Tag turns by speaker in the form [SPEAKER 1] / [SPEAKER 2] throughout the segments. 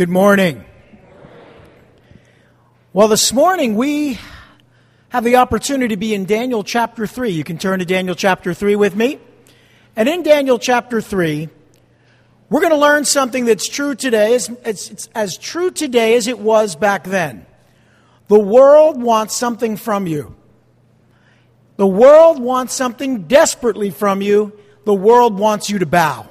[SPEAKER 1] Good morning. Well, this morning we have the opportunity to be in Daniel chapter 3. You can turn to Daniel chapter 3 with me. And in Daniel chapter 3, we're going to learn something that's true today. It's, it's, it's as true today as it was back then. The world wants something from you. The world wants something desperately from you. The world wants you to bow.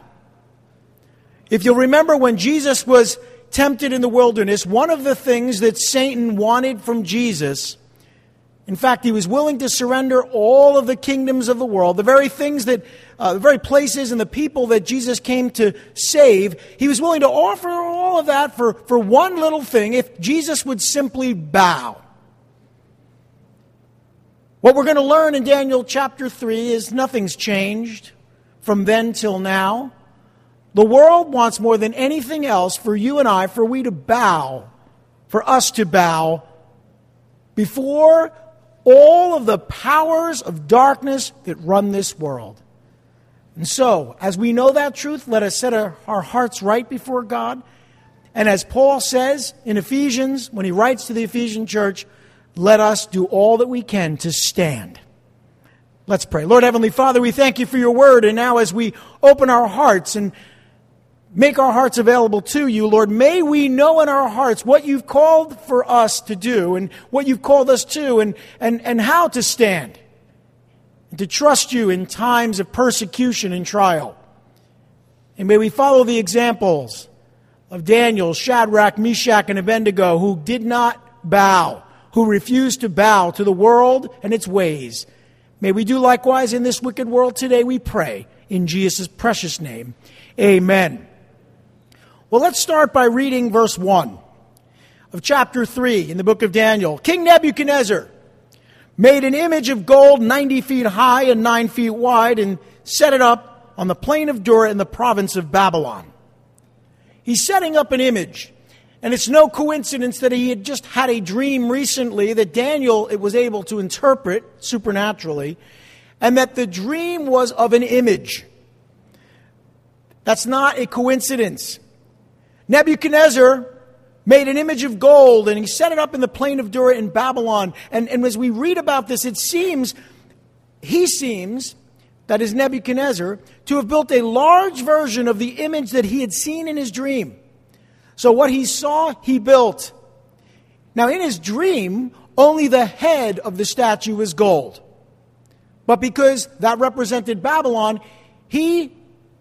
[SPEAKER 1] If you'll remember when Jesus was tempted in the wilderness, one of the things that Satan wanted from Jesus, in fact, he was willing to surrender all of the kingdoms of the world, the very things that, uh, the very places and the people that Jesus came to save, he was willing to offer all of that for, for one little thing if Jesus would simply bow. What we're going to learn in Daniel chapter 3 is nothing's changed from then till now. The world wants more than anything else for you and I, for we to bow, for us to bow before all of the powers of darkness that run this world. And so, as we know that truth, let us set our, hearts right before God. And as Paul says in Ephesians, when he writes to the Ephesian church, let us do all that we can to stand. Let's pray. Lord Heavenly Father, we thank you for your word. And now, as we open our hearts and make our hearts available to you, Lord. May we know in our hearts what you've called for us to do and what you've called us to and, and, and how to stand and to trust you in times of persecution and trial. And may we follow the examples of Daniel, Shadrach, Meshach, and Abednego who did not bow, who refused to bow to the world and its ways. May we do likewise in this wicked world today, we pray. In Jesus' precious name, amen. Well, let's start by reading verse 1 of chapter 3 in the book of Daniel. King Nebuchadnezzar made an image of gold 90 feet high and 9 feet wide and set it up on the plain of Dura in the province of Babylon. He's setting up an image. And it's no coincidence that he had just had a dream recently that Daniel was able to interpret supernaturally, and that the dream was of an image. That's not a coincidence. Nebuchadnezzar made an image of gold and he set it up in the plain of Dura in Babylon. And, and as we read about this, it seems, he seems, that is Nebuchadnezzar, to have built a large version of the image that he had seen in his dream. So what he saw, he built. Now, in his dream, only the head of the statue was gold. But because that represented Babylon, he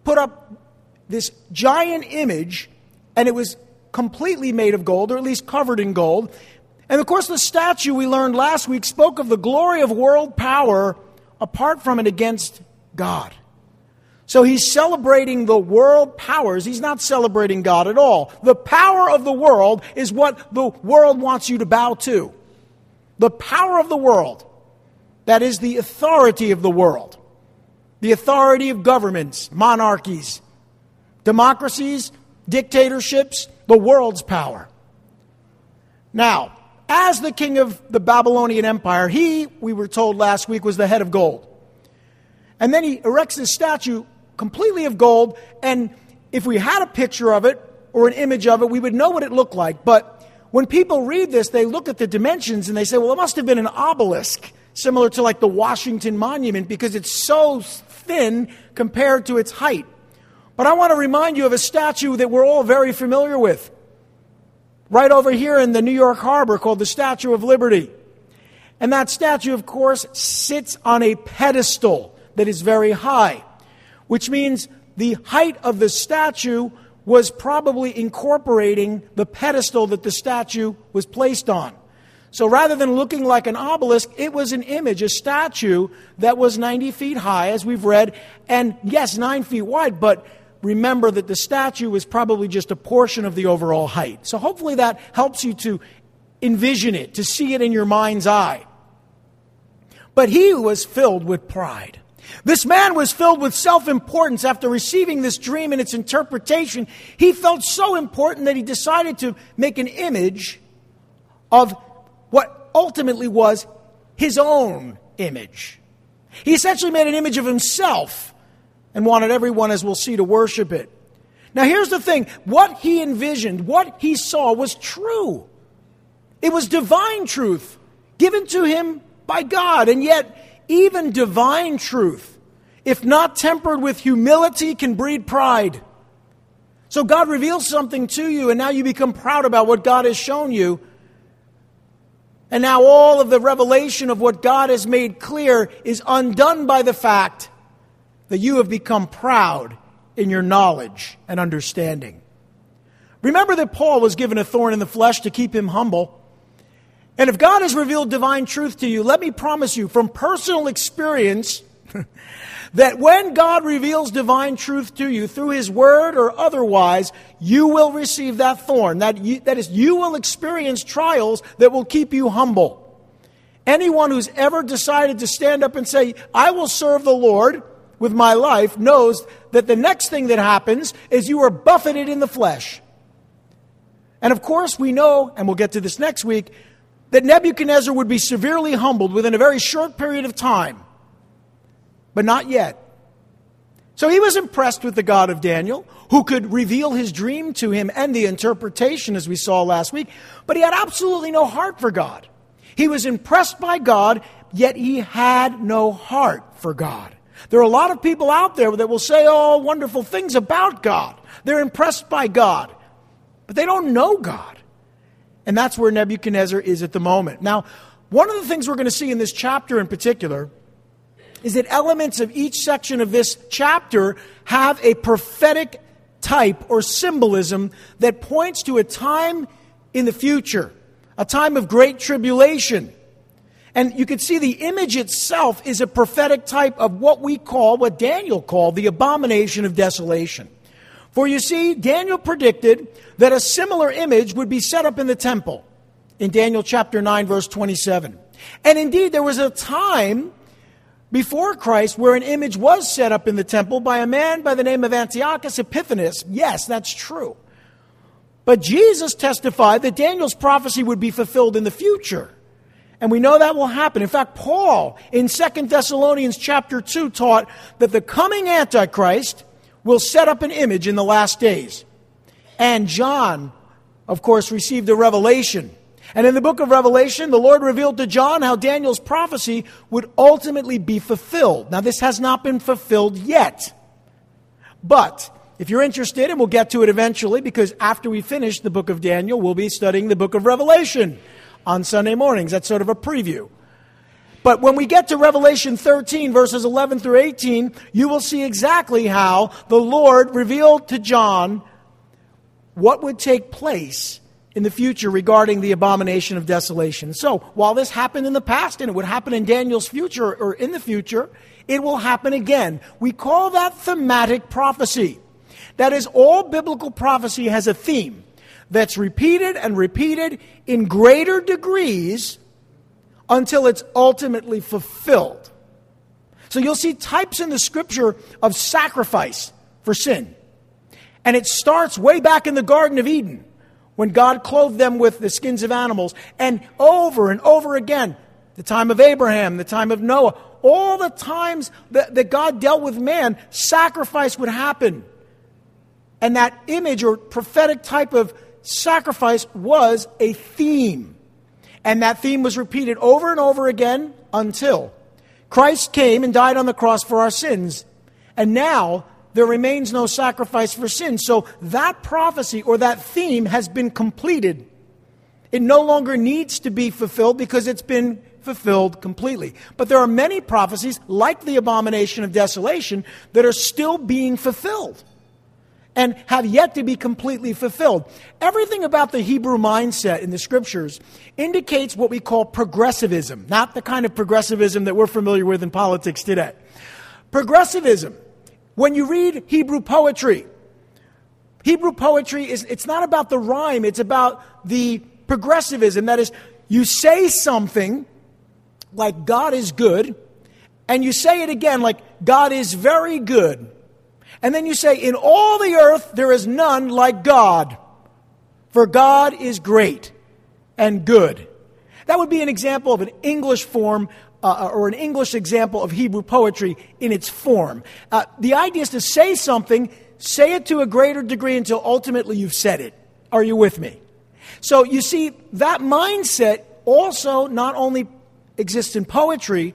[SPEAKER 1] put up this giant image and it was completely made of gold, or at least covered in gold. And of course, the statue we learned last week spoke of the glory of world power apart from and against God. So he's celebrating the world powers. He's not celebrating God at all. The power of the world is what the world wants you to bow to. The power of the world. That is the authority of the world. The authority of governments, monarchies, democracies, dictatorships, the world's power. Now, as the king of the Babylonian Empire, he, we were told last week, was the head of gold. And then he erects this statue completely of gold, and if we had a picture of it or an image of it, we would know what it looked like. But when people read this, they look at the dimensions and they say, well, it must have been an obelisk, similar to like the Washington Monument, because it's so thin compared to its height. But I want to remind you of a statue that we're all very familiar with. Right over here in the New York Harbor called the Statue of Liberty. And that statue, of course, sits on a pedestal that is very high, which means the height of the statue was probably incorporating the pedestal that the statue was placed on. So rather than looking like an obelisk, it was an image, a statue that was 90 feet high, as we've read, and yes, 9 feet wide, but remember that the statue is probably just a portion of the overall height. So hopefully that helps you to envision it, to see it in your mind's eye. But he was filled with pride. This man was filled with self importance after receiving this dream and its interpretation. He felt so important that he decided to make an image of what ultimately was his own image. He essentially made an image of himself and wanted everyone, as we'll see, to worship it. Now, here's the thing what he envisioned, what he saw was true. It was divine truth given to him by God. And yet, even divine truth, if not tempered with humility, can breed pride. So God reveals something to you, and now you become proud about what God has shown you. And now all of the revelation of what God has made clear is undone by the fact that you have become proud in your knowledge and understanding. Remember that Paul was given a thorn in the flesh to keep him humble. And if God has revealed divine truth to you, let me promise you from personal experience that when God reveals divine truth to you through His Word or otherwise, you will receive that thorn. That, you, that is, you will experience trials that will keep you humble. Anyone who's ever decided to stand up and say, I will serve the Lord with my life, knows that the next thing that happens is you are buffeted in the flesh. And of course, we know, and we'll get to this next week, that Nebuchadnezzar would be severely humbled within a very short period of time but not yet. So he was impressed with the God of Daniel, who could reveal his dream to him and the interpretation, as we saw last week, but he had absolutely no heart for God. He was impressed by God, yet he had no heart for God. There are a lot of people out there that will say all wonderful things about God. They're impressed by God, but they don't know God. And that's where Nebuchadnezzar is at the moment. Now, one of the things we're going to see in this chapter in particular is that elements of each section of this chapter have a prophetic type or symbolism that points to a time in the future, a time of great tribulation. And you can see the image itself is a prophetic type of what we call, what Daniel called, the abomination of desolation. For you see, Daniel predicted that a similar image would be set up in the temple in Daniel chapter 9, verse 27. And indeed, there was a time before Christ where an image was set up in the temple by a man by the name of Antiochus Epiphanes. Yes, that's true. But Jesus testified that Daniel's prophecy would be fulfilled in the future. And we know that will happen. In fact, Paul in 2 Thessalonians chapter 2 taught that the coming Antichrist will set up an image in the last days. And John, of course, received a revelation and in the book of Revelation, the Lord revealed to John how Daniel's prophecy would ultimately be fulfilled. Now, this has not been fulfilled yet. But if you're interested, and we'll get to it eventually, because after we finish the book of Daniel, we'll be studying the book of Revelation on Sunday mornings. That's sort of a preview. But when we get to Revelation 13, verses 11 through 18, you will see exactly how the Lord revealed to John what would take place in the future regarding the abomination of desolation. So, while this happened in the past and it would happen in Daniel's future or in the future, it will happen again. We call that thematic prophecy. That is, all biblical prophecy has a theme that's repeated and repeated in greater degrees until it's ultimately fulfilled. So you'll see types in the scripture of sacrifice for sin. And it starts way back in the Garden of Eden when God clothed them with the skins of animals, and over and over again, the time of Abraham, the time of Noah, all the times that, that God dealt with man, sacrifice would happen. And that image or prophetic type of sacrifice was a theme. And that theme was repeated over and over again until Christ came and died on the cross for our sins. And now there remains no sacrifice for sin. So that prophecy or that theme has been completed. It no longer needs to be fulfilled because it's been fulfilled completely. But there are many prophecies, like the abomination of desolation, that are still being fulfilled and have yet to be completely fulfilled. Everything about the Hebrew mindset in the scriptures indicates what we call progressivism, not the kind of progressivism that we're familiar with in politics today. Progressivism when you read Hebrew poetry, Hebrew poetry is it's not about the rhyme, it's about the progressivism. That is, you say something like God is good, and you say it again like God is very good. And then you say, In all the earth there is none like God, for God is great and good. That would be an example of an English form uh, or an English example of Hebrew poetry in its form. Uh, the idea is to say something say it to a greater degree until ultimately you've said it. Are you with me? So you see, that mindset also not only exists in poetry,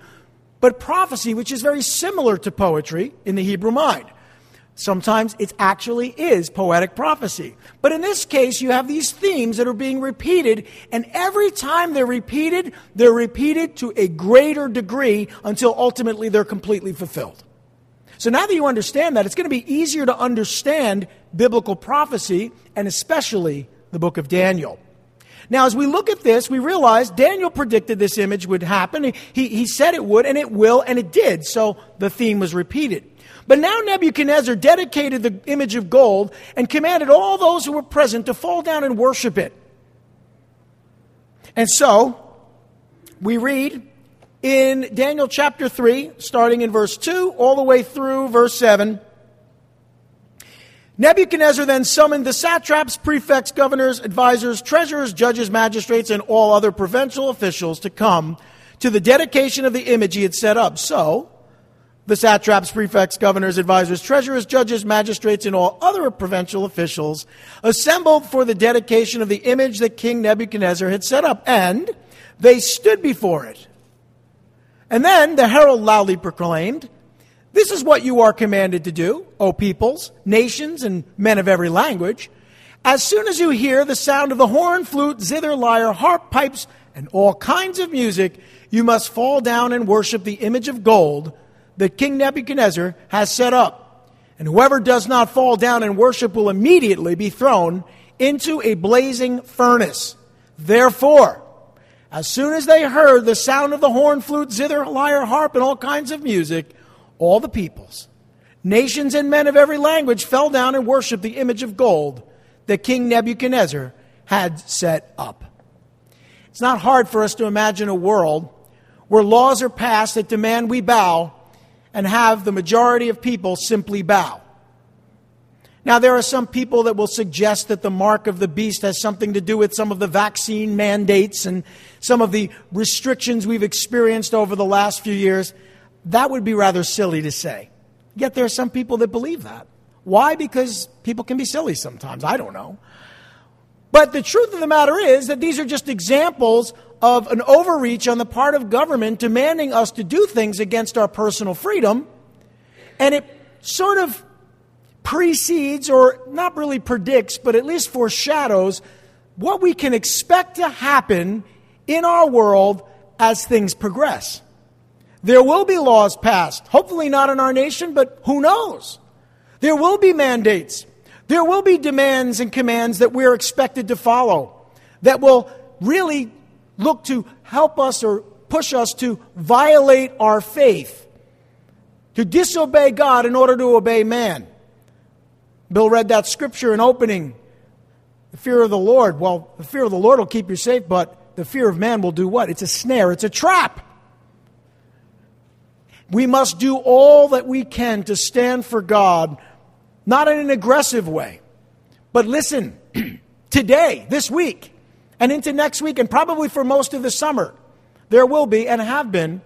[SPEAKER 1] but prophecy, which is very similar to poetry in the Hebrew mind. Sometimes it actually is poetic prophecy. But in this case, you have these themes that are being repeated, and every time they're repeated, they're repeated to a greater degree until ultimately they're completely fulfilled. So now that you understand that, it's going to be easier to understand biblical prophecy, and especially the book of Daniel. Now, as we look at this, we realize Daniel predicted this image would happen. He, he said it would, and it will, and it did. So the theme was repeated. But now Nebuchadnezzar dedicated the image of gold and commanded all those who were present to fall down and worship it. And so, we read in Daniel chapter 3, starting in verse 2, all the way through verse 7. Nebuchadnezzar then summoned the satraps, prefects, governors, advisors, treasurers, judges, magistrates, and all other provincial officials to come to the dedication of the image he had set up. So, the satraps, prefects, governors, advisors, treasurers, judges, magistrates, and all other provincial officials assembled for the dedication of the image that King Nebuchadnezzar had set up, and they stood before it. And then the herald loudly proclaimed, this is what you are commanded to do, O peoples, nations, and men of every language. As soon as you hear the sound of the horn, flute, zither, lyre, harp, pipes, and all kinds of music, you must fall down and worship the image of gold that King Nebuchadnezzar has set up. And whoever does not fall down and worship will immediately be thrown into a blazing furnace. Therefore, as soon as they heard the sound of the horn, flute, zither, lyre, harp, and all kinds of music, all the peoples, nations, and men of every language fell down and worshiped the image of gold that King Nebuchadnezzar had set up. It's not hard for us to imagine a world where laws are passed that demand we bow and have the majority of people simply bow. Now, there are some people that will suggest that the mark of the beast has something to do with some of the vaccine mandates and some of the restrictions we've experienced over the last few years. That would be rather silly to say. Yet there are some people that believe that. Why? Because people can be silly sometimes. I don't know. But the truth of the matter is that these are just examples of an overreach on the part of government demanding us to do things against our personal freedom. And it sort of precedes, or not really predicts, but at least foreshadows what we can expect to happen in our world as things progress. There will be laws passed, hopefully not in our nation, but who knows? There will be mandates. There will be demands and commands that we're expected to follow that will really look to help us or push us to violate our faith, to disobey God in order to obey man. Bill read that scripture in opening. The fear of the Lord. Well, the fear of the Lord will keep you safe, but the fear of man will do what? It's a snare, it's a trap. We must do all that we can to stand for God, not in an aggressive way. But listen, today, this week, and into next week, and probably for most of the summer, there will be and have been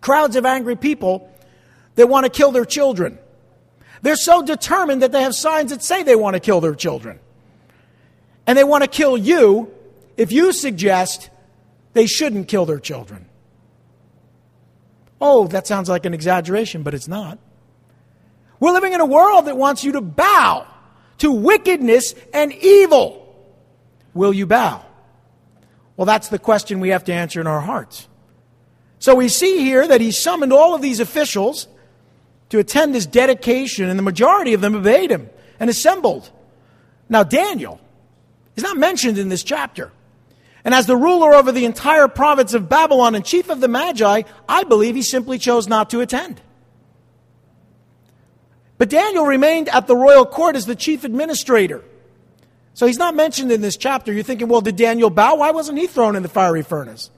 [SPEAKER 1] crowds of angry people that want to kill their children. They're so determined that they have signs that say they want to kill their children. And they want to kill you if you suggest they shouldn't kill their children. Oh, that sounds like an exaggeration, but it's not. We're living in a world that wants you to bow to wickedness and evil. Will you bow? Well, that's the question we have to answer in our hearts. So we see here that he summoned all of these officials to attend his dedication, and the majority of them obeyed him and assembled. Now, Daniel is not mentioned in this chapter. And as the ruler over the entire province of Babylon and chief of the Magi, I believe he simply chose not to attend. But Daniel remained at the royal court as the chief administrator. So he's not mentioned in this chapter. You're thinking, well, did Daniel bow? Why wasn't he thrown in the fiery furnace?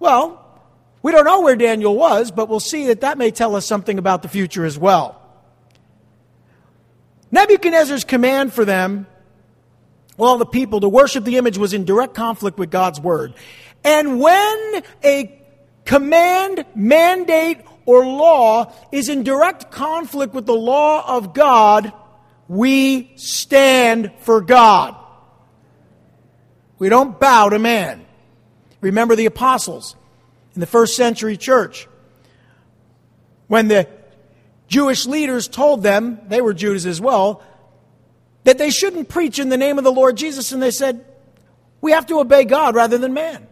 [SPEAKER 1] Well, we don't know where Daniel was, but we'll see that that may tell us something about the future as well. Nebuchadnezzar's command for them all the people to worship the image was in direct conflict with God's word. And when a command, mandate, or law is in direct conflict with the law of God, We stand for God. We don't bow to man. Remember the apostles in the first century church. When the Jewish leaders told them, they were Jews as well, that they shouldn't preach in the name of the Lord Jesus, and they said, We have to obey God rather than man.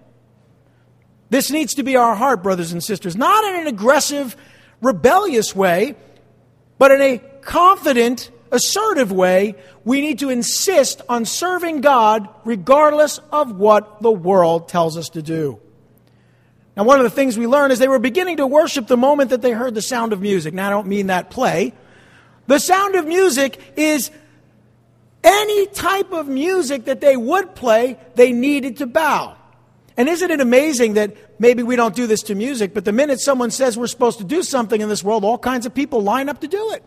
[SPEAKER 1] This needs to be our heart, brothers and sisters, not in an aggressive, rebellious way, but in a confident, assertive way. We need to insist on serving God regardless of what the world tells us to do. Now, one of the things we learn is they were beginning to worship the moment that they heard the sound of music. Now, I don't mean that play. The sound of music is any type of music that they would play, they needed to bow. And isn't it amazing that maybe we don't do this to music, but the minute someone says we're supposed to do something in this world, all kinds of people line up to do it?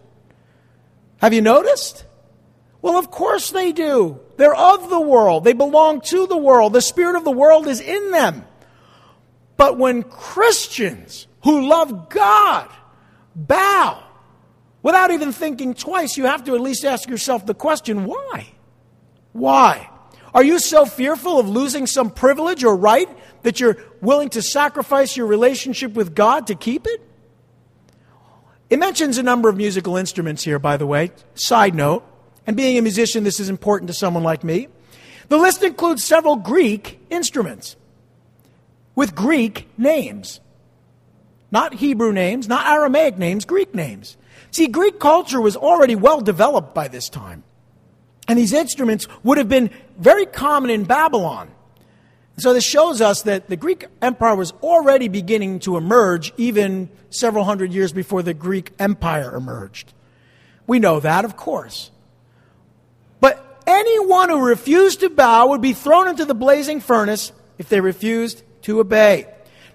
[SPEAKER 1] Have you noticed? Well, of course they do. They're of the world, they belong to the world. The spirit of the world is in them. But when Christians who love God bow without even thinking twice, you have to at least ask yourself the question why? Why? Are you so fearful of losing some privilege or right that you're willing to sacrifice your relationship with God to keep it? It mentions a number of musical instruments here, by the way. Side note, and being a musician, this is important to someone like me. The list includes several Greek instruments with Greek names. Not Hebrew names, not Aramaic names, Greek names. See, Greek culture was already well developed by this time. And these instruments would have been very common in Babylon. So this shows us that the Greek Empire was already beginning to emerge even several hundred years before the Greek Empire emerged. We know that, of course. But anyone who refused to bow would be thrown into the blazing furnace if they refused to obey.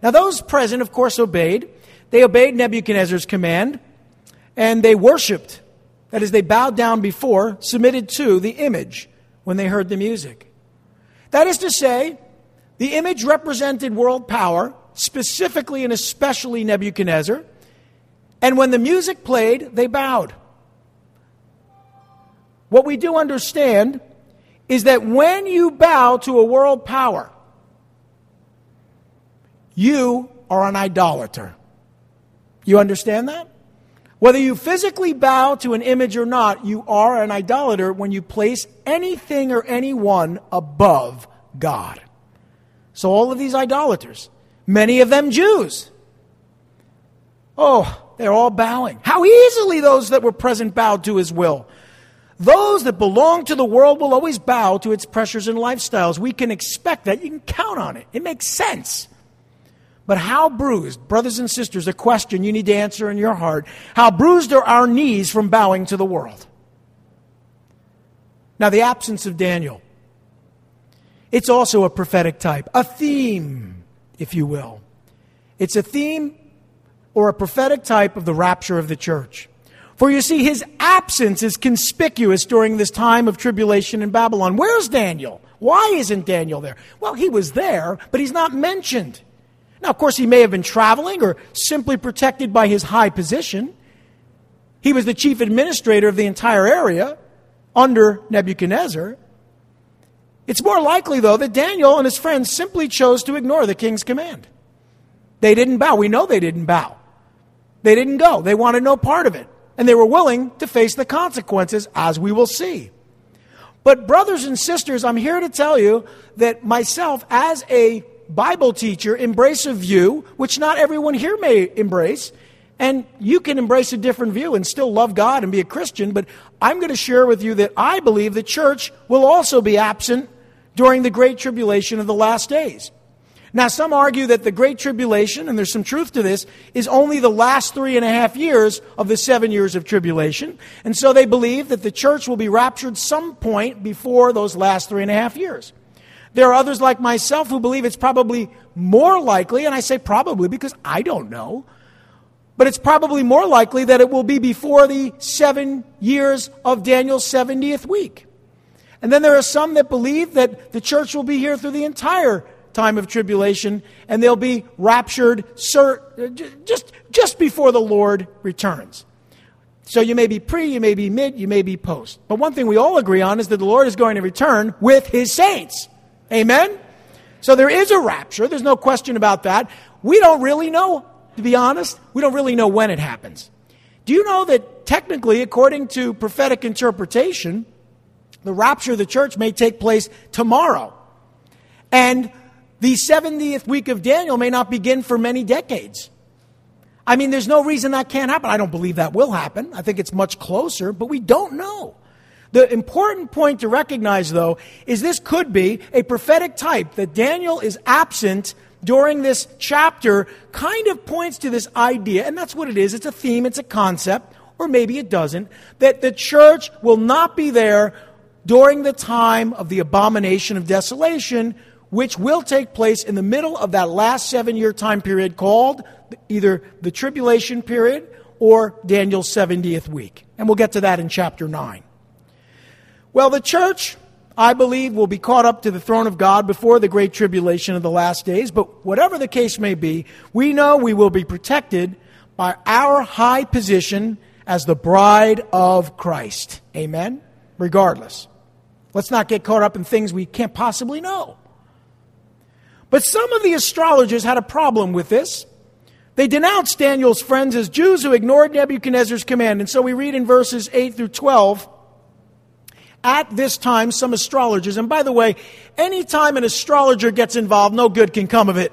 [SPEAKER 1] Now, those present, of course, obeyed. They obeyed Nebuchadnezzar's command, and they worshiped. That is, they bowed down before, submitted to the image when they heard the music. That is to say, the image represented world power, specifically and especially Nebuchadnezzar. And when the music played, they bowed. What we do understand is that when you bow to a world power, you are an idolater. You understand that? Whether you physically bow to an image or not, you are an idolater when you place anything or anyone above God. So, all of these idolaters, many of them Jews, oh, they're all bowing. How easily those that were present bowed to his will. Those that belong to the world will always bow to its pressures and lifestyles. We can expect that. You can count on it. It makes sense. But how bruised, brothers and sisters, a question you need to answer in your heart. How bruised are our knees from bowing to the world? Now, the absence of Daniel. It's also a prophetic type, a theme, if you will. It's a theme or a prophetic type of the rapture of the church. For you see, his absence is conspicuous during this time of tribulation in Babylon. Where's Daniel? Why isn't Daniel there? Well, he was there, but he's not mentioned. Now, of course, he may have been traveling or simply protected by his high position. He was the chief administrator of the entire area under Nebuchadnezzar. It's more likely, though, that Daniel and his friends simply chose to ignore the king's command. They didn't bow. We know they didn't bow. They didn't go. They wanted no part of it. And they were willing to face the consequences, as we will see. But, brothers and sisters, I'm here to tell you that myself, as a Bible teacher embrace a view which not everyone here may embrace. And you can embrace a different view and still love God and be a Christian, but I'm going to share with you that I believe the church will also be absent during the Great Tribulation of the last days. Now, some argue that the Great Tribulation, and there's some truth to this, is only the last three and a half years of the seven years of tribulation. And so they believe that the church will be raptured some point before those last three and a half years. There are others like myself who believe it's probably more likely, and I say probably because I don't know, but it's probably more likely that it will be before the seven years of Daniel's 70th week. And then there are some that believe that the church will be here through the entire time of tribulation and they'll be raptured uh, just, just before the Lord returns. So you may be pre, you may be mid, you may be post. But one thing we all agree on is that the Lord is going to return with his saints. Amen? So there is a rapture. There's no question about that. We don't really know, to be honest. We don't really know when it happens. Do you know that technically, according to prophetic interpretation, the rapture of the church may take place tomorrow? And the 70th week of Daniel may not begin for many decades. I mean, there's no reason that can't happen. I don't believe that will happen. I think it's much closer, but we don't know. The important point to recognize, though, is this could be a prophetic type that Daniel is absent during this chapter, kind of points to this idea, and that's what it is. It's a theme, it's a concept, or maybe it doesn't, that the church will not be there during the time of the abomination of desolation, which will take place in the middle of that last seven year time period called either the tribulation period or Daniel's 70th week. And we'll get to that in chapter 9. Well, the church, I believe, will be caught up to the throne of God before the great tribulation of the last days. But whatever the case may be, we know we will be protected by our high position as the bride of Christ. Amen? Regardless. Let's not get caught up in things we can't possibly know. But some of the astrologers had a problem with this. They denounced Daniel's friends as Jews who ignored Nebuchadnezzar's command. And so we read in verses 8 through 12 at this time, some astrologers, and by the way, anytime an astrologer gets involved, no good can come of it.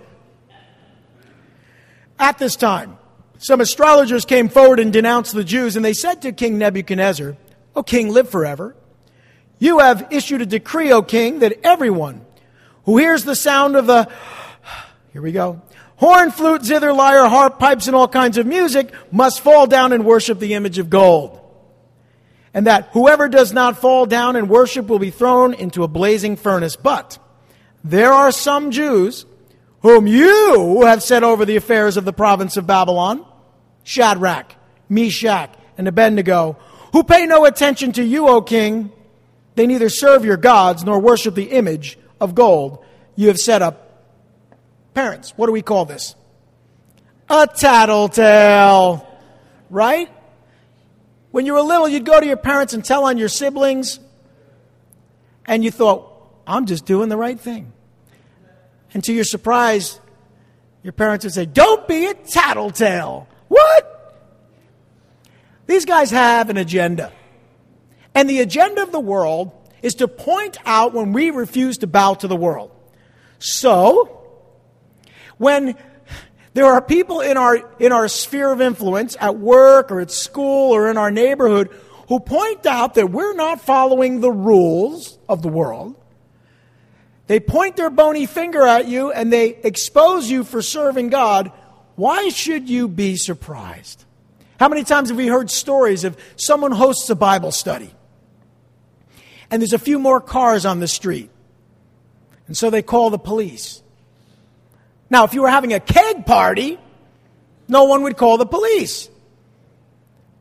[SPEAKER 1] At this time, some astrologers came forward and denounced the Jews, and they said to King Nebuchadnezzar, O king, live forever. You have issued a decree, O king, that everyone who hears the sound of the, here we go, horn, flute, zither, lyre, harp, pipes, and all kinds of music must fall down and worship the image of gold. And that whoever does not fall down and worship will be thrown into a blazing furnace. But there are some Jews whom you have set over the affairs of the province of Babylon Shadrach, Meshach, and Abednego, who pay no attention to you, O king. They neither serve your gods nor worship the image of gold you have set up Parents, what do we call this? A tattletale. Right? When you were little, you'd go to your parents and tell on your siblings, and you thought, I'm just doing the right thing. And to your surprise, your parents would say, Don't be a tattletale. What? These guys have an agenda. And the agenda of the world is to point out when we refuse to bow to the world. So, when there are people in our, in our sphere of influence, at work or at school or in our neighborhood, who point out that we're not following the rules of the world. They point their bony finger at you and they expose you for serving God. Why should you be surprised? How many times have we heard stories of someone hosts a Bible study and there's a few more cars on the street? And so they call the police. Now, if you were having a keg party, no one would call the police.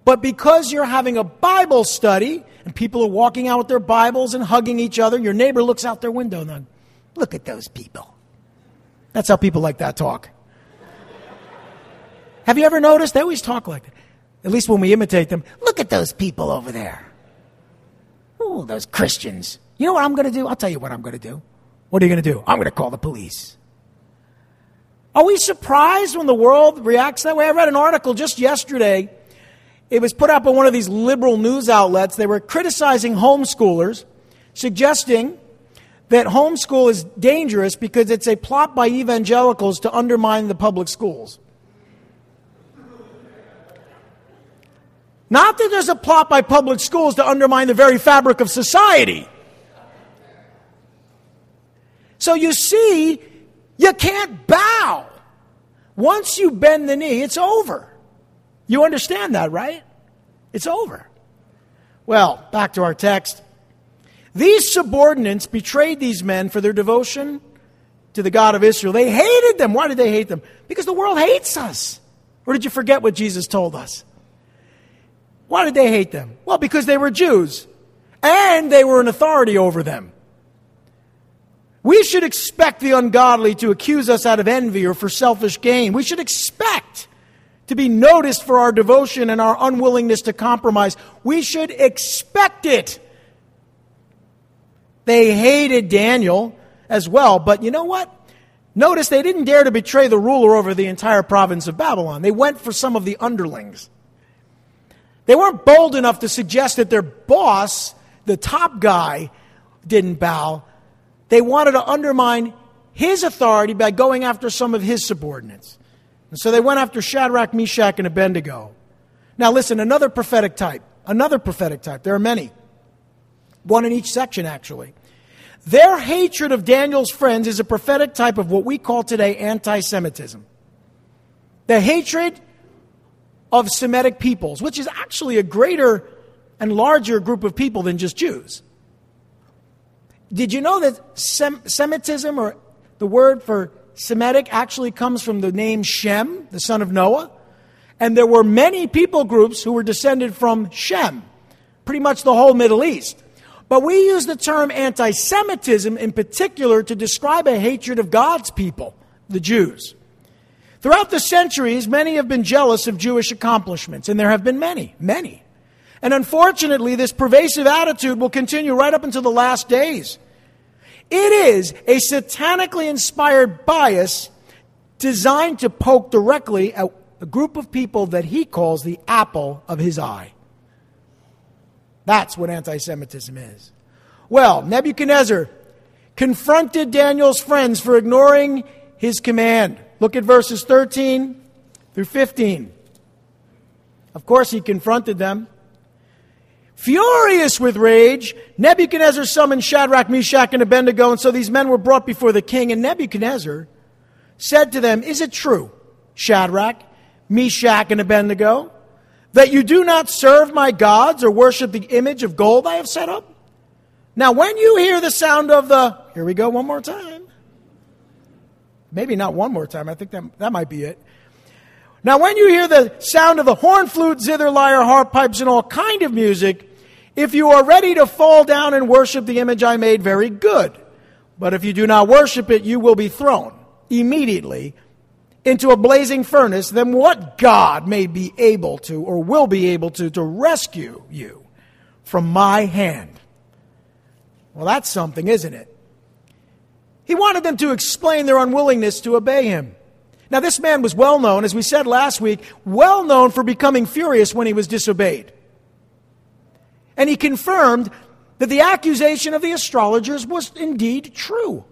[SPEAKER 1] But because you're having a Bible study and people are walking out with their Bibles and hugging each other, your neighbor looks out their window and look at those people. That's how people like that talk. Have you ever noticed? They always talk like that. At least when we imitate them. Look at those people over there. Ooh, those Christians. You know what I'm going to do? I'll tell you what I'm going to do. What are you going to do? I'm going to call the police. Are we surprised when the world reacts that way? I read an article just yesterday. It was put up on one of these liberal news outlets. They were criticizing homeschoolers, suggesting that homeschool is dangerous because it's a plot by evangelicals to undermine the public schools. Not that there's a plot by public schools to undermine the very fabric of society. So you see, you can't bow. Once you bend the knee, it's over. You understand that, right? It's over. Well, back to our text. These subordinates betrayed these men for their devotion to the God of Israel. They hated them. Why did they hate them? Because the world hates us. Or did you forget what Jesus told us? Why did they hate them? Well, because they were Jews and they were an authority over them. We should expect the ungodly to accuse us out of envy or for selfish gain. We should expect to be noticed for our devotion and our unwillingness to compromise. We should expect it. They hated Daniel as well, but you know what? Notice they didn't dare to betray the ruler over the entire province of Babylon. They went for some of the underlings. They weren't bold enough to suggest that their boss, the top guy, didn't bow. They wanted to undermine his authority by going after some of his subordinates. And so they went after Shadrach, Meshach, and Abednego. Now, listen, another prophetic type. Another prophetic type. There are many. One in each section, actually. Their hatred of Daniel's friends is a prophetic type of what we call today anti Semitism. The hatred of Semitic peoples, which is actually a greater and larger group of people than just Jews. Did you know that Sem- Semitism, or the word for Semitic, actually comes from the name Shem, the son of Noah? And there were many people groups who were descended from Shem, pretty much the whole Middle East. But we use the term anti Semitism in particular to describe a hatred of God's people, the Jews. Throughout the centuries, many have been jealous of Jewish accomplishments, and there have been many, many. And unfortunately, this pervasive attitude will continue right up until the last days. It is a satanically inspired bias designed to poke directly at a group of people that he calls the apple of his eye. That's what anti Semitism is. Well, Nebuchadnezzar confronted Daniel's friends for ignoring his command. Look at verses 13 through 15. Of course, he confronted them. Furious with rage, Nebuchadnezzar summoned Shadrach, Meshach, and Abednego, and so these men were brought before the king. And Nebuchadnezzar said to them, Is it true, Shadrach, Meshach, and Abednego, that you do not serve my gods or worship the image of gold I have set up? Now, when you hear the sound of the, here we go one more time. Maybe not one more time. I think that, that might be it. Now, when you hear the sound of the horn, flute, zither, lyre, harp, pipes, and all kind of music, if you are ready to fall down and worship the image I made, very good. But if you do not worship it, you will be thrown immediately into a blazing furnace. Then what God may be able to or will be able to to rescue you from my hand? Well, that's something, isn't it? He wanted them to explain their unwillingness to obey him. Now, this man was well known, as we said last week, well known for becoming furious when he was disobeyed. And he confirmed that the accusation of the astrologers was indeed true.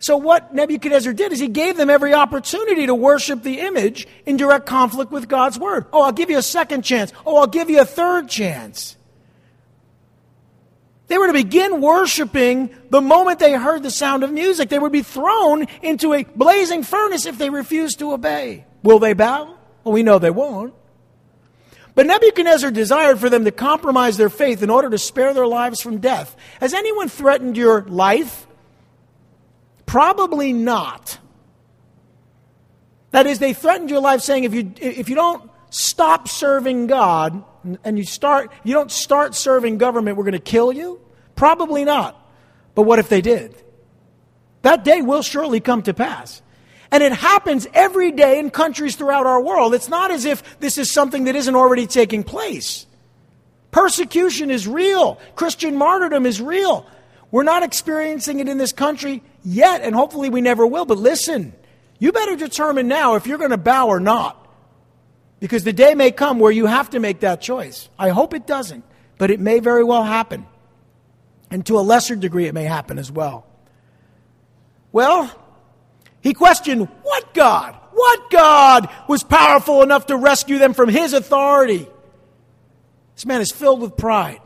[SPEAKER 1] So, what Nebuchadnezzar did is he gave them every opportunity to worship the image in direct conflict with God's word. Oh, I'll give you a second chance. Oh, I'll give you a third chance. They were to begin worshiping the moment they heard the sound of music. They would be thrown into a blazing furnace if they refused to obey. Will they bow? Well, we know they won't. But Nebuchadnezzar desired for them to compromise their faith in order to spare their lives from death. Has anyone threatened your life? Probably not. That is, they threatened your life saying if you, if you don't stop serving God, and you start you don't start serving government we're going to kill you probably not but what if they did that day will surely come to pass and it happens every day in countries throughout our world it's not as if this is something that isn't already taking place persecution is real christian martyrdom is real we're not experiencing it in this country yet and hopefully we never will but listen you better determine now if you're going to bow or not because the day may come where you have to make that choice. I hope it doesn't, but it may very well happen. And to a lesser degree, it may happen as well. Well, he questioned what God? What God was powerful enough to rescue them from his authority? This man is filled with pride,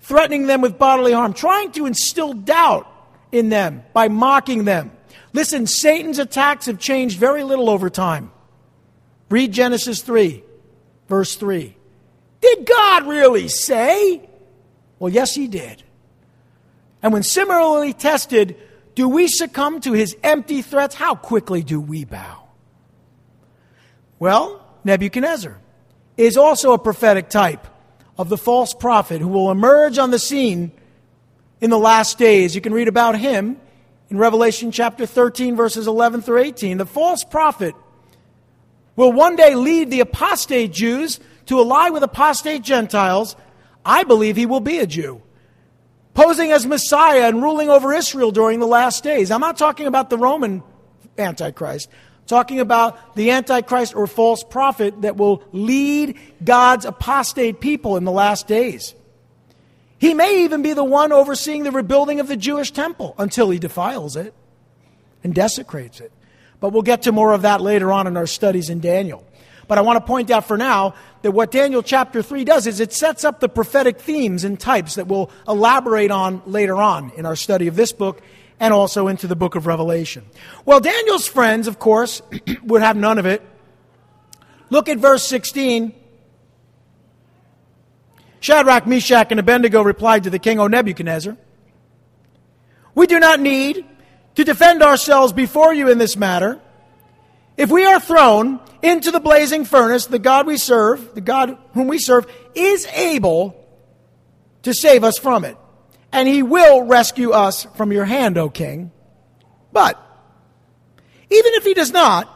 [SPEAKER 1] threatening them with bodily harm, trying to instill doubt in them by mocking them. Listen, Satan's attacks have changed very little over time. Read Genesis 3, verse 3. Did God really say? Well, yes, He did. And when similarly tested, do we succumb to His empty threats? How quickly do we bow? Well, Nebuchadnezzar is also a prophetic type of the false prophet who will emerge on the scene in the last days. You can read about him in Revelation chapter 13, verses 11 through 18. The false prophet will one day lead the apostate Jews to ally with apostate Gentiles, I believe he will be a Jew, posing as Messiah and ruling over Israel during the last days. I'm not talking about the Roman Antichrist. Talking about the Antichrist or false prophet that will lead God's apostate people in the last days. He may even be the one overseeing the rebuilding of the Jewish temple until he defiles it and desecrates it. But we'll get to more of that later on in our studies in Daniel. But I want to point out for now that what Daniel chapter 3 does is it sets up the prophetic themes and types that we'll elaborate on later on in our study of this book and also into the book of Revelation. Well, Daniel's friends, of course, would have none of it. Look at verse 16. Shadrach, Meshach, and Abednego replied to the king, O Nebuchadnezzar, we do not need to defend ourselves before you in this matter. If we are thrown into the blazing furnace, the God we serve, the God whom we serve, is able to save us from it. And he will rescue us from your hand, O king. But, even if he does not,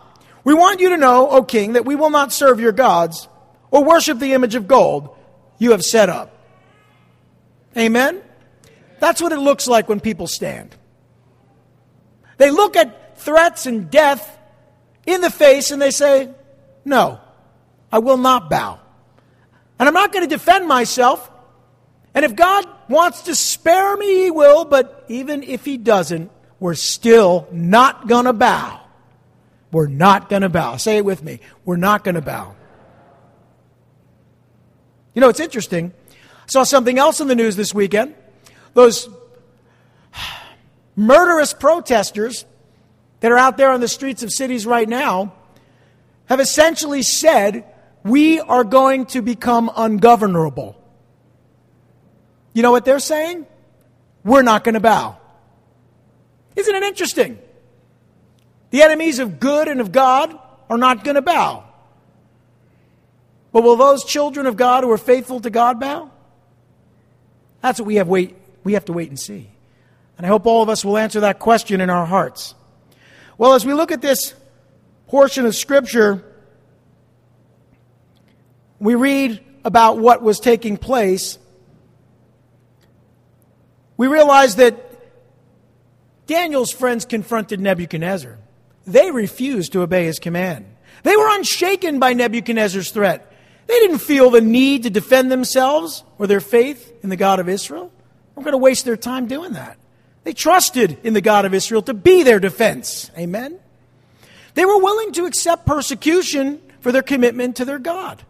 [SPEAKER 1] we want you to know, O king, that we will not serve your gods or worship the image of gold you have set up. Amen? That's what it looks like when people stand. They look at threats and death in the face and they say, No, I will not bow. And I'm not going to defend myself. And if God wants to spare me, He will, but even if He doesn't, we're still not going to bow. We're not going to bow. Say it with me. We're not going to bow. You know, it's interesting. I saw something else in the news this weekend. Those murderous protesters that are out there on the streets of cities right now have essentially said, We are going to become ungovernable. You know what they're saying? We're not going to bow. Isn't it interesting? The enemies of good and of God are not going to bow. But will those children of God who are faithful to God bow? That's what we have wait we have to wait and see. And I hope all of us will answer that question in our hearts. Well, as we look at this portion of scripture, we read about what was taking place. We realize that Daniel's friends confronted Nebuchadnezzar. They refused to obey his command. They were unshaken by Nebuchadnezzar's threat. They didn't feel the need to defend themselves or their faith in the God of Israel. We're going to waste their time doing that. They trusted in the God of Israel to be their defense. Amen? They were willing to accept persecution for their commitment to their God.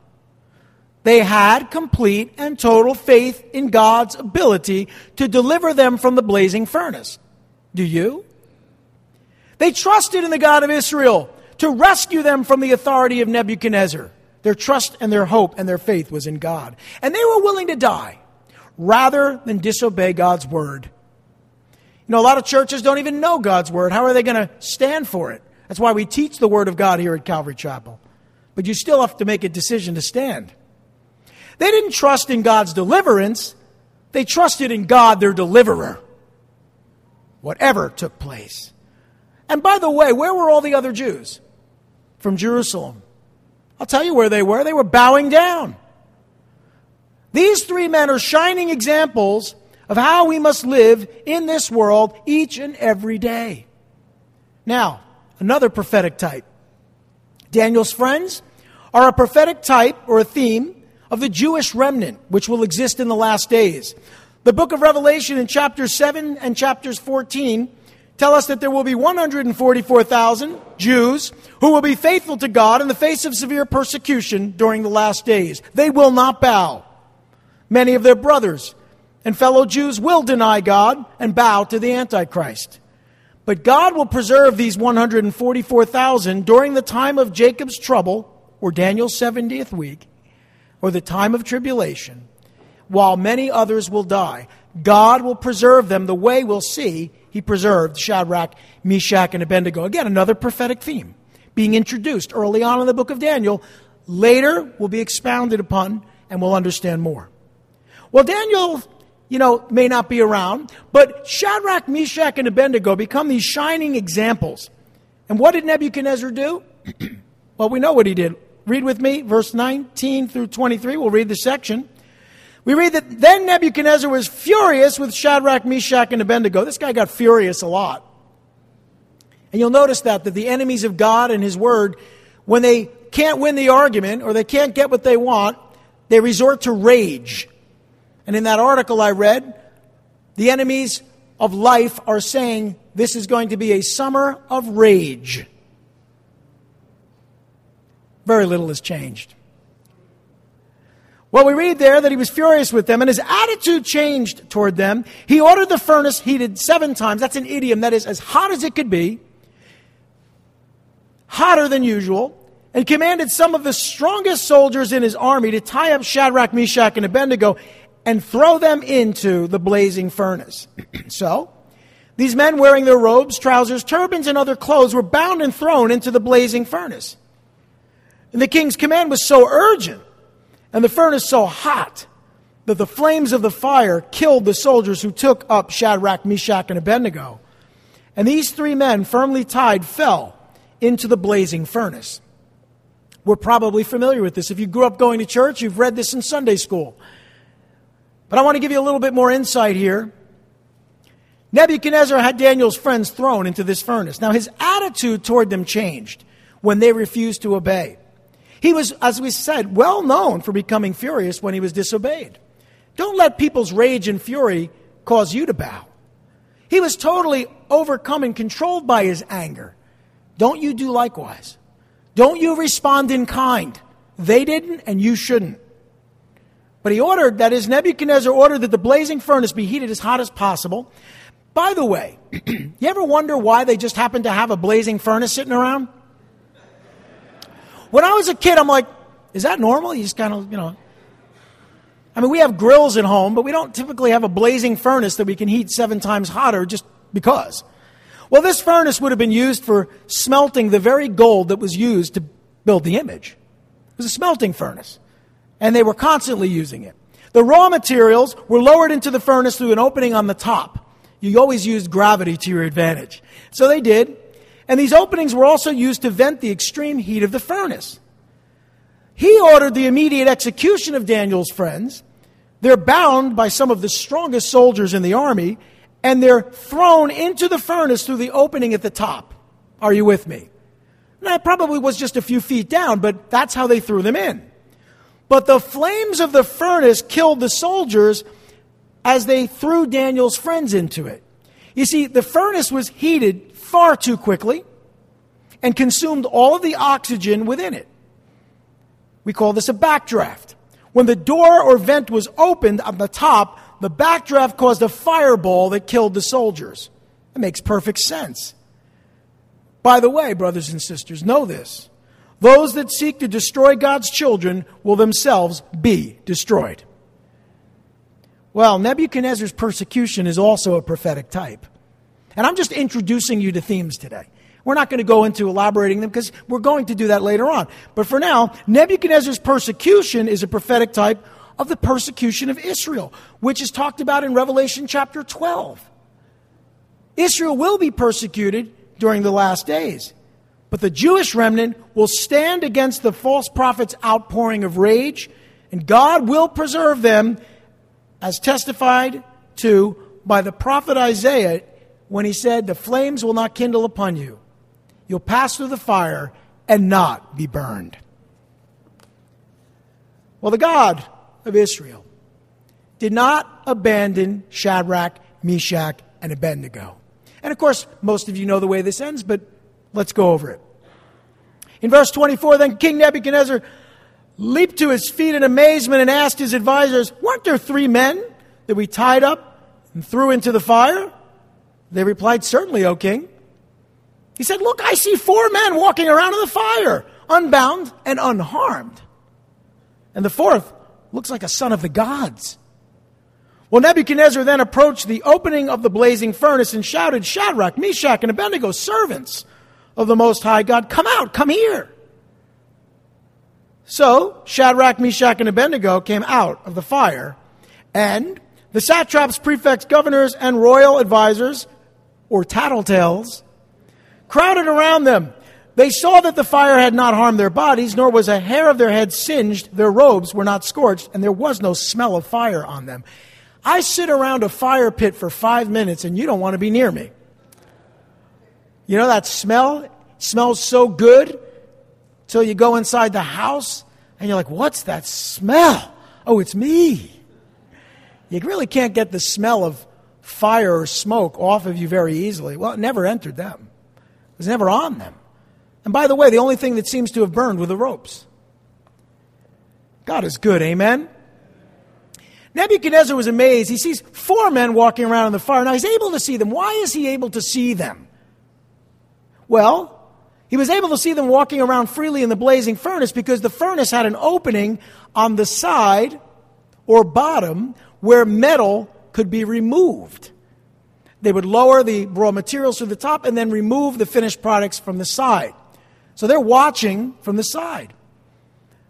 [SPEAKER 1] They had complete and total faith in God's ability to deliver them from the blazing furnace. Do you? They trusted in the God of Israel to rescue them from the authority of Nebuchadnezzar. Their trust and their hope and their faith was in God. And they were willing to die rather than disobey God's word. You know, a lot of churches don't even know God's word. How are they going to stand for it? That's why we teach the word of God here at Calvary Chapel. But you still have to make a decision to stand. They didn't trust in God's deliverance, they trusted in God, their deliverer. Whatever took place. And by the way, where were all the other Jews? From Jerusalem. I'll tell you where they were. They were bowing down. These three men are shining examples of how we must live in this world each and every day. Now, another prophetic type. Daniel's friends are a prophetic type or a theme of the Jewish remnant, which will exist in the last days. The book of Revelation in chapters 7 and chapters 14 tell us that there will be 144,000 Jews who will be faithful to God in the face of severe persecution during the last days. They will not bow. Many of their brothers and fellow Jews will deny God and bow to the Antichrist. But God will preserve these 144,000 during the time of Jacob's trouble, or Daniel's 70th week, or the time of tribulation, while many others will die. God will preserve them the way we'll see he preserved Shadrach, Meshach, and Abednego. Again, another prophetic theme being introduced early on in the book of Daniel. Later will be expounded upon and we'll understand more. Well, Daniel, you know, may not be around, but Shadrach, Meshach, and Abednego become these shining examples. And what did Nebuchadnezzar do? Well, we know what he did. Read with me, verse 19 through 23. We'll read the section. We read that then Nebuchadnezzar was furious with Shadrach, Meshach, and Abednego. This guy got furious a lot. And you'll notice that, that the enemies of God and His Word, when they can't win the argument or they can't get what they want, they resort to rage. And in that article I read, the enemies of life are saying this is going to be a summer of rage. Very little has changed. Well, we read there that he was furious with them and his attitude changed toward them. He ordered the furnace heated seven times. That's an idiom that is as hot as it could be, hotter than usual, and commanded some of the strongest soldiers in his army to tie up Shadrach, Meshach, and Abednego and throw them into the blazing furnace. so, these men wearing their robes, trousers, turbans, and other clothes were bound and thrown into the blazing furnace. And the king's command was so urgent and the furnace so hot that the flames of the fire killed the soldiers who took up Shadrach, Meshach, and Abednego. And these three men, firmly tied, fell into the blazing furnace. We're probably familiar with this. If you grew up going to church, you've read this in Sunday school. But I want to give you a little bit more insight here. Nebuchadnezzar had Daniel's friends thrown into this furnace. Now, his attitude toward them changed when they refused to obey. He was, as we said, well known for becoming furious when he was disobeyed. Don't let people's rage and fury cause you to bow. He was totally overcome and controlled by his anger. Don't you do likewise. Don't you respond in kind. They didn't, and you shouldn't. But he ordered, that is, Nebuchadnezzar ordered that the blazing furnace be heated as hot as possible. By the way, you ever wonder why they just happened to have a blazing furnace sitting around? When I was a kid, I'm like, is that normal? You just kind of, you know. I mean, we have grills at home, but we don't typically have a blazing furnace that we can heat seven times hotter just because. Well, this furnace would have been used for smelting the very gold that was used to build the image. It was a smelting furnace, and they were constantly using it. The raw materials were lowered into the furnace through an opening on the top. You always used gravity to your advantage. So they did. And these openings were also used to vent the extreme heat of the furnace. He ordered the immediate execution of Daniel's friends. They're bound by some of the strongest soldiers in the army, and they're thrown into the furnace through the opening at the top. Are you with me? That probably was just a few feet down, but that's how they threw them in. But the flames of the furnace killed the soldiers as they threw Daniel's friends into it. You see, the furnace was heated far too quickly and consumed all of the oxygen within it. We call this a backdraft. When the door or vent was opened on the top, the backdraft caused a fireball that killed the soldiers. It makes perfect sense. By the way, brothers and sisters, know this. Those that seek to destroy God's children will themselves be destroyed. Well, Nebuchadnezzar's persecution is also a prophetic type. And I'm just introducing you to themes today. We're not going to go into elaborating them because we're going to do that later on. But for now, Nebuchadnezzar's persecution is a prophetic type of the persecution of Israel, which is talked about in Revelation chapter 12. Israel will be persecuted during the last days. But the Jewish remnant will stand against the false prophet's outpouring of rage, and God will preserve them, as testified to by the prophet Isaiah when he said, The flames will not kindle upon you. You'll pass through the fire and not be burned. Well, the God of Israel did not abandon Shadrach, Meshach, and Abednego. And of course, most of you know the way this ends, but let's go over it. In verse 24, then King Nebuchadnezzar leaped to his feet in amazement and asked his advisors, Weren't there three men that we tied up and threw into the fire? They replied, Certainly, O king. He said, Look, I see four men walking around in the fire, unbound and unharmed. And the fourth looks like a son of the gods. Well, Nebuchadnezzar then approached the opening of the blazing furnace and shouted, Shadrach, Meshach, and Abednego, servants of the Most High God, come out, come here. So Shadrach, Meshach, and Abednego came out of the fire, and the satraps, prefects, governors, and royal advisors or tattletales, crowded around them. They saw that the fire had not harmed their bodies, nor was a hair of their head singed, their robes were not scorched, and there was no smell of fire on them. I sit around a fire pit for five minutes and you don't want to be near me. You know that smell? It smells so good till you go inside the house and you're like, what's that smell? Oh, it's me. You really can't get the smell of fire or smoke off of you very easily. Well, it never entered them, it was never on them. And by the way, the only thing that seems to have burned were the ropes. God is good, amen? Nebuchadnezzar was amazed. He sees four men walking around in the fire. Now he's able to see them. Why is he able to see them? Well, he was able to see them walking around freely in the blazing furnace because the furnace had an opening on the side or bottom where metal could be removed. They would lower the raw materials to the top and then remove the finished products from the side. So they're watching from the side.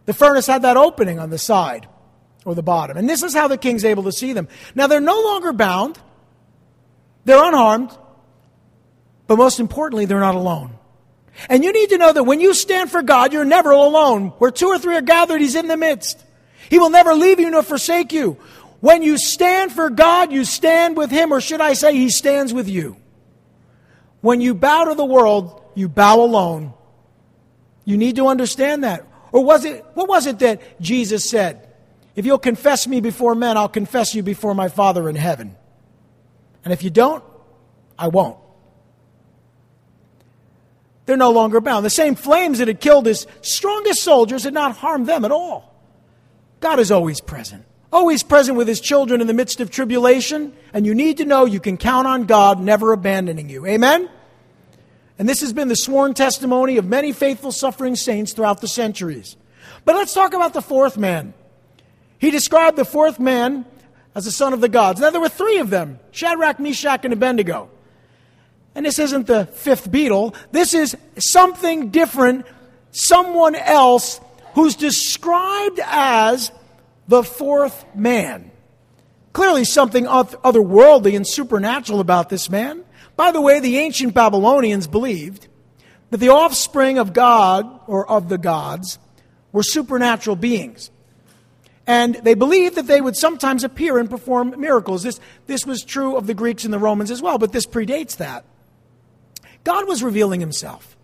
[SPEAKER 1] The furnace had that opening on the side or the bottom. And this is how the king's able to see them. Now they're no longer bound, they're unharmed, but most importantly, they're not alone. And you need to know that when you stand for God, you're never alone. Where two or three are gathered, He's in the midst. He will never leave you nor forsake you. When you stand for God, you stand with Him, or should I say, He stands with you. When you bow to the world, you bow alone. You need to understand that. Or was it, what was it that Jesus said? If you'll confess me before men, I'll confess you before my Father in heaven. And if you don't, I won't. They're no longer bound. The same flames that had killed his strongest soldiers had not harmed them at all. God is always present, always present with his children in the midst of tribulation. And you need to know you can count on God never abandoning you. Amen? And this has been the sworn testimony of many faithful suffering saints throughout the centuries. But let's talk about the fourth man. He described the fourth man as the son of the gods. Now, there were three of them Shadrach, Meshach, and Abednego. And this isn't the fifth Beatle. This is something different, someone else who's described as the fourth man. Clearly, something otherworldly and supernatural about this man. By the way, the ancient Babylonians believed that the offspring of God or of the gods were supernatural beings. And they believed that they would sometimes appear and perform miracles. This, this was true of the Greeks and the Romans as well, but this predates that. God was revealing himself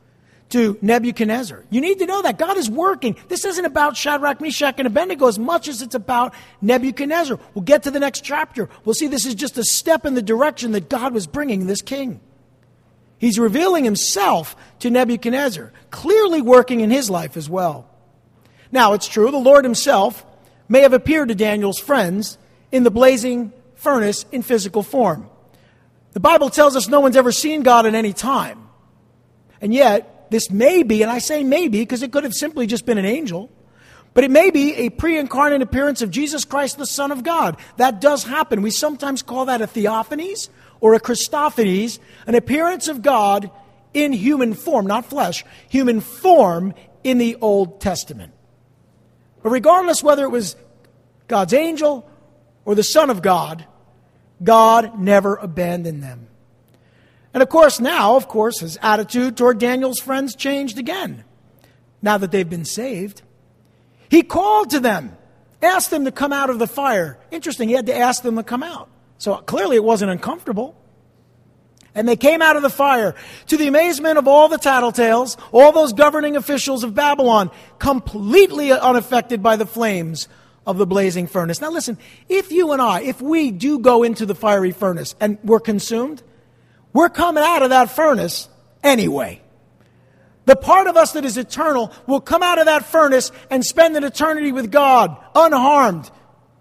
[SPEAKER 1] to Nebuchadnezzar. You need to know that God is working. This isn't about Shadrach, Meshach, and Abednego as much as it's about Nebuchadnezzar. We'll get to the next chapter. We'll see this is just a step in the direction that God was bringing this king. He's revealing himself to Nebuchadnezzar, clearly working in his life as well. Now, it's true, the Lord himself may have appeared to Daniel's friends in the blazing furnace in physical form. The Bible tells us no one's ever seen God at any time. And yet, this may be, and I say maybe because it could have simply just been an angel, but it may be a pre incarnate appearance of Jesus Christ, the Son of God. That does happen. We sometimes call that a theophanies or a Christophanies, an appearance of God in human form, not flesh, human form in the Old Testament. But regardless whether it was God's angel or the Son of God, God never abandoned them. And of course, now, of course, his attitude toward Daniel's friends changed again, now that they've been saved. He called to them, asked them to come out of the fire. Interesting, he had to ask them to come out. So clearly it wasn't uncomfortable. And they came out of the fire to the amazement of all the tattletales, all those governing officials of Babylon, completely unaffected by the flames of the blazing furnace. Now listen, if you and I, if we do go into the fiery furnace and we're consumed, we're coming out of that furnace anyway. The part of us that is eternal will come out of that furnace and spend an eternity with God, unharmed,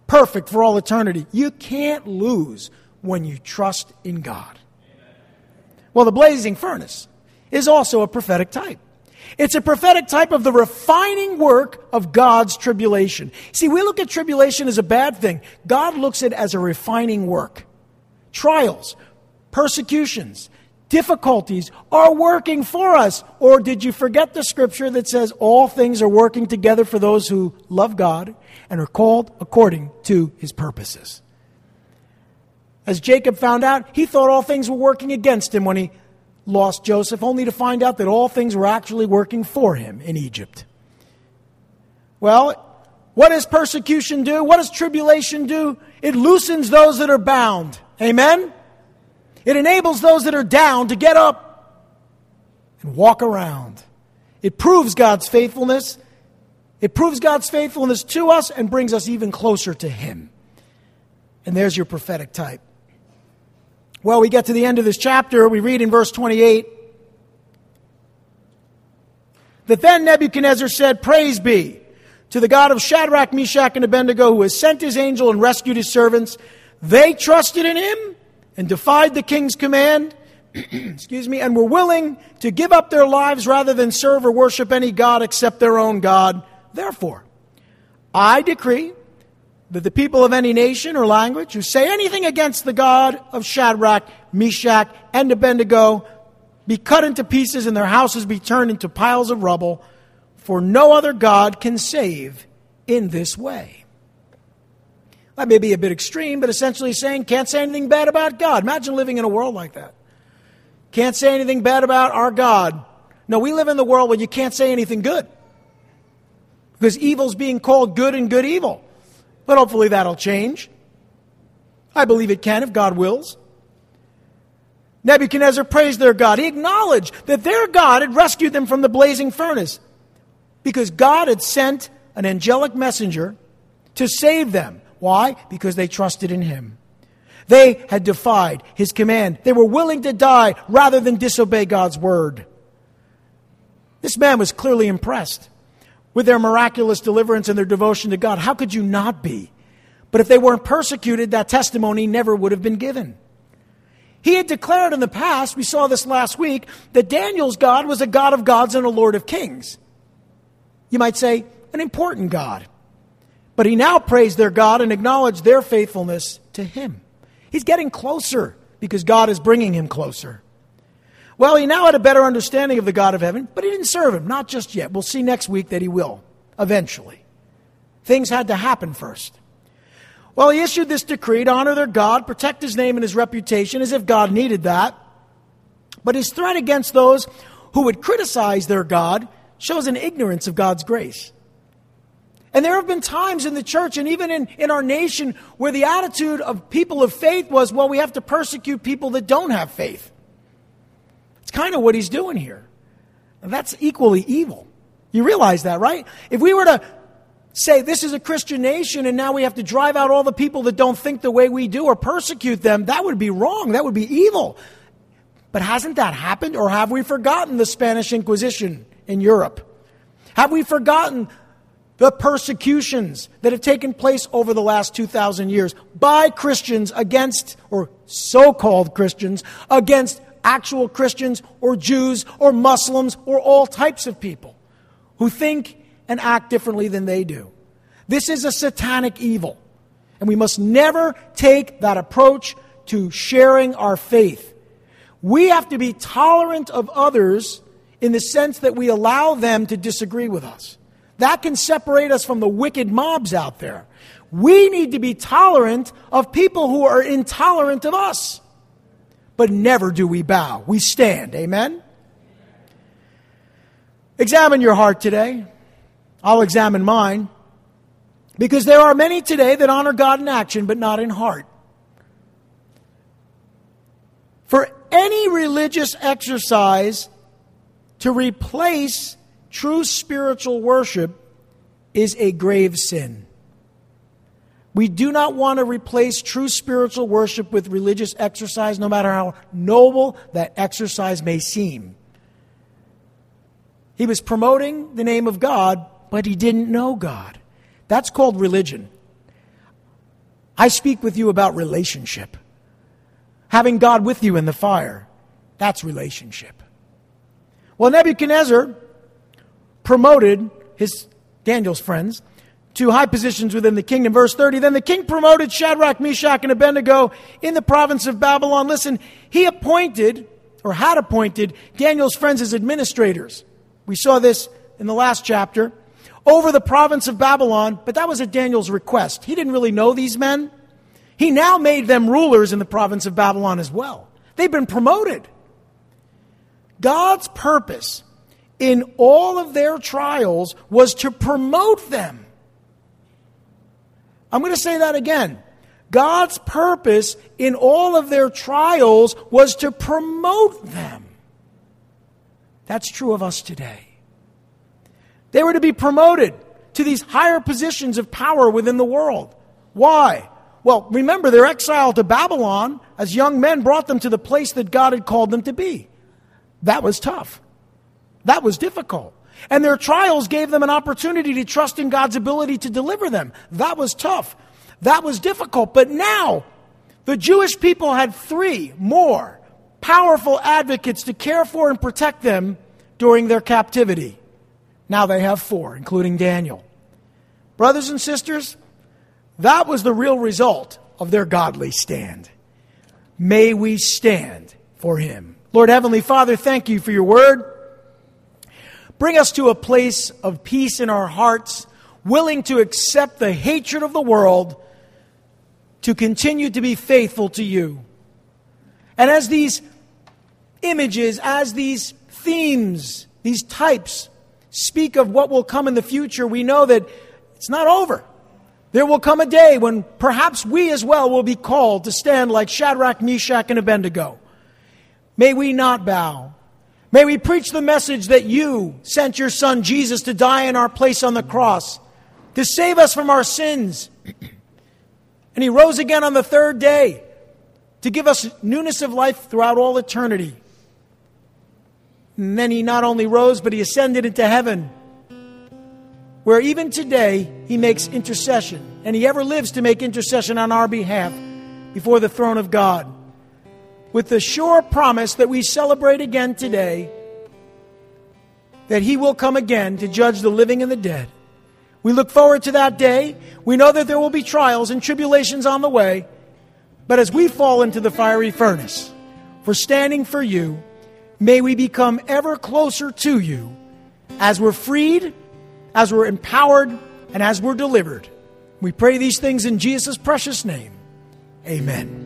[SPEAKER 1] perfect for all eternity. You can't lose when you trust in God. Well, the blazing furnace is also a prophetic type. It's a prophetic type of the refining work of God's tribulation. See, we look at tribulation as a bad thing. God looks at it as a refining work. Trials, persecutions, difficulties are working for us. Or did you forget the scripture that says all things are working together for those who love God and are called according to his purposes? As Jacob found out, he thought all things were working against him when he lost Joseph, only to find out that all things were actually working for him in Egypt. Well, what does persecution do? What does tribulation do? It loosens those that are bound. Amen? It enables those that are down to get up and walk around. It proves God's faithfulness. It proves God's faithfulness to us and brings us even closer to Him. And there's your prophetic type. Well, we get to the end of this chapter. We read in verse 28 that then Nebuchadnezzar said, Praise be to the God of Shadrach, Meshach, and Abednego, who has sent his angel and rescued his servants. They trusted in him and defied the king's command, excuse me, and were willing to give up their lives rather than serve or worship any God except their own God. Therefore, I decree that the people of any nation or language who say anything against the God of Shadrach, Meshach, and Abednego be cut into pieces and their houses be turned into piles of rubble, for no other God can save in this way. That may be a bit extreme, but essentially saying can't say anything bad about God. Imagine living in a world like that. Can't say anything bad about our God. No, we live in the world where you can't say anything good. Because evil's being called good and good evil. But hopefully that'll change. I believe it can if God wills. Nebuchadnezzar praised their God. He acknowledged that their God had rescued them from the blazing furnace because God had sent an angelic messenger to save them. Why? Because they trusted in him. They had defied his command. They were willing to die rather than disobey God's word. This man was clearly impressed with their miraculous deliverance and their devotion to God. How could you not be? But if they weren't persecuted, that testimony never would have been given. He had declared in the past, we saw this last week, that Daniel's God was a God of gods and a Lord of kings. You might say, an important God. But he now praised their God and acknowledged their faithfulness to him. He's getting closer because God is bringing him closer. Well, he now had a better understanding of the God of heaven, but he didn't serve him, not just yet. We'll see next week that he will, eventually. Things had to happen first. Well, he issued this decree to honor their God, protect his name and his reputation, as if God needed that. But his threat against those who would criticize their God shows an ignorance of God's grace. And there have been times in the church and even in, in our nation where the attitude of people of faith was, well, we have to persecute people that don't have faith. Kind of what he's doing here. And that's equally evil. You realize that, right? If we were to say this is a Christian nation and now we have to drive out all the people that don't think the way we do or persecute them, that would be wrong. That would be evil. But hasn't that happened? Or have we forgotten the Spanish Inquisition in Europe? Have we forgotten the persecutions that have taken place over the last 2,000 years by Christians against, or so called Christians, against actual Christians or Jews or Muslims or all types of people who think and act differently than they do. This is a satanic evil. And we must never take that approach to sharing our faith. We have to be tolerant of others in the sense that we allow them to disagree with us. That can separate us from the wicked mobs out there. We need to be tolerant of people who are intolerant of us but never do we bow. We stand. Amen? Examine your heart today. I'll examine mine. Because there are many today that honor God in action, but not in heart. For any religious exercise to replace true spiritual worship is a grave sin. We do not want to replace true spiritual worship with religious exercise, no matter how noble that exercise may seem. He was promoting the name of God, but he didn't know God. That's called religion. I speak with you about relationship. Having God with you in the fire, that's relationship. Well, Nebuchadnezzar promoted his Daniel's friends to high positions within the kingdom. Verse 30, then the king promoted Shadrach, Meshach, and Abednego in the province of Babylon. Listen, he appointed, or had appointed, Daniel's friends as administrators. We saw this in the last chapter. Over the province of Babylon, but that was at Daniel's request. He didn't really know these men. He now made them rulers in the province of Babylon as well. They've been promoted. God's purpose in all of their trials was to promote them. I'm going to say that again. God's purpose in all of their trials was to promote them. That's true of us today. They were to be promoted to these higher positions of power within the world. Why? Well, remember, their exile to Babylon as young men brought them to the place that God had called them to be. That was tough. That was difficult. And their trials gave them an opportunity to trust in God's ability to deliver them. That was tough. That was difficult. But now, the Jewish people had three more powerful advocates to care for and protect them during their captivity. Now they have four, including Daniel. Brothers and sisters, that was the real result of their godly stand. May we stand for him. Lord Heavenly Father, thank you for your word. Bring us to a place of peace in our hearts, willing to accept the hatred of the world, to continue to be faithful to you. And as these images, as these themes, these types speak of what will come in the future, we know that it's not over. There will come a day when perhaps we as well will be called to stand like Shadrach, Meshach, and Abednego. May we not bow. May we preach the message that you sent your son Jesus to die in our place on the cross, to save us from our sins. And he rose again on the third day to give us newness of life throughout all eternity. And then he not only rose, but he ascended into heaven, where even today he makes intercession, and he ever lives to make intercession on our behalf before the throne of God with the sure promise that we celebrate again today that He will come again to judge the living and the dead. We look forward to that day. We know that there will be trials and tribulations on the way. But as we fall into the fiery furnace for standing for you, may we become ever closer to you as we're freed, as we're empowered, and as we're delivered. We pray these things in Jesus' precious name. Amen.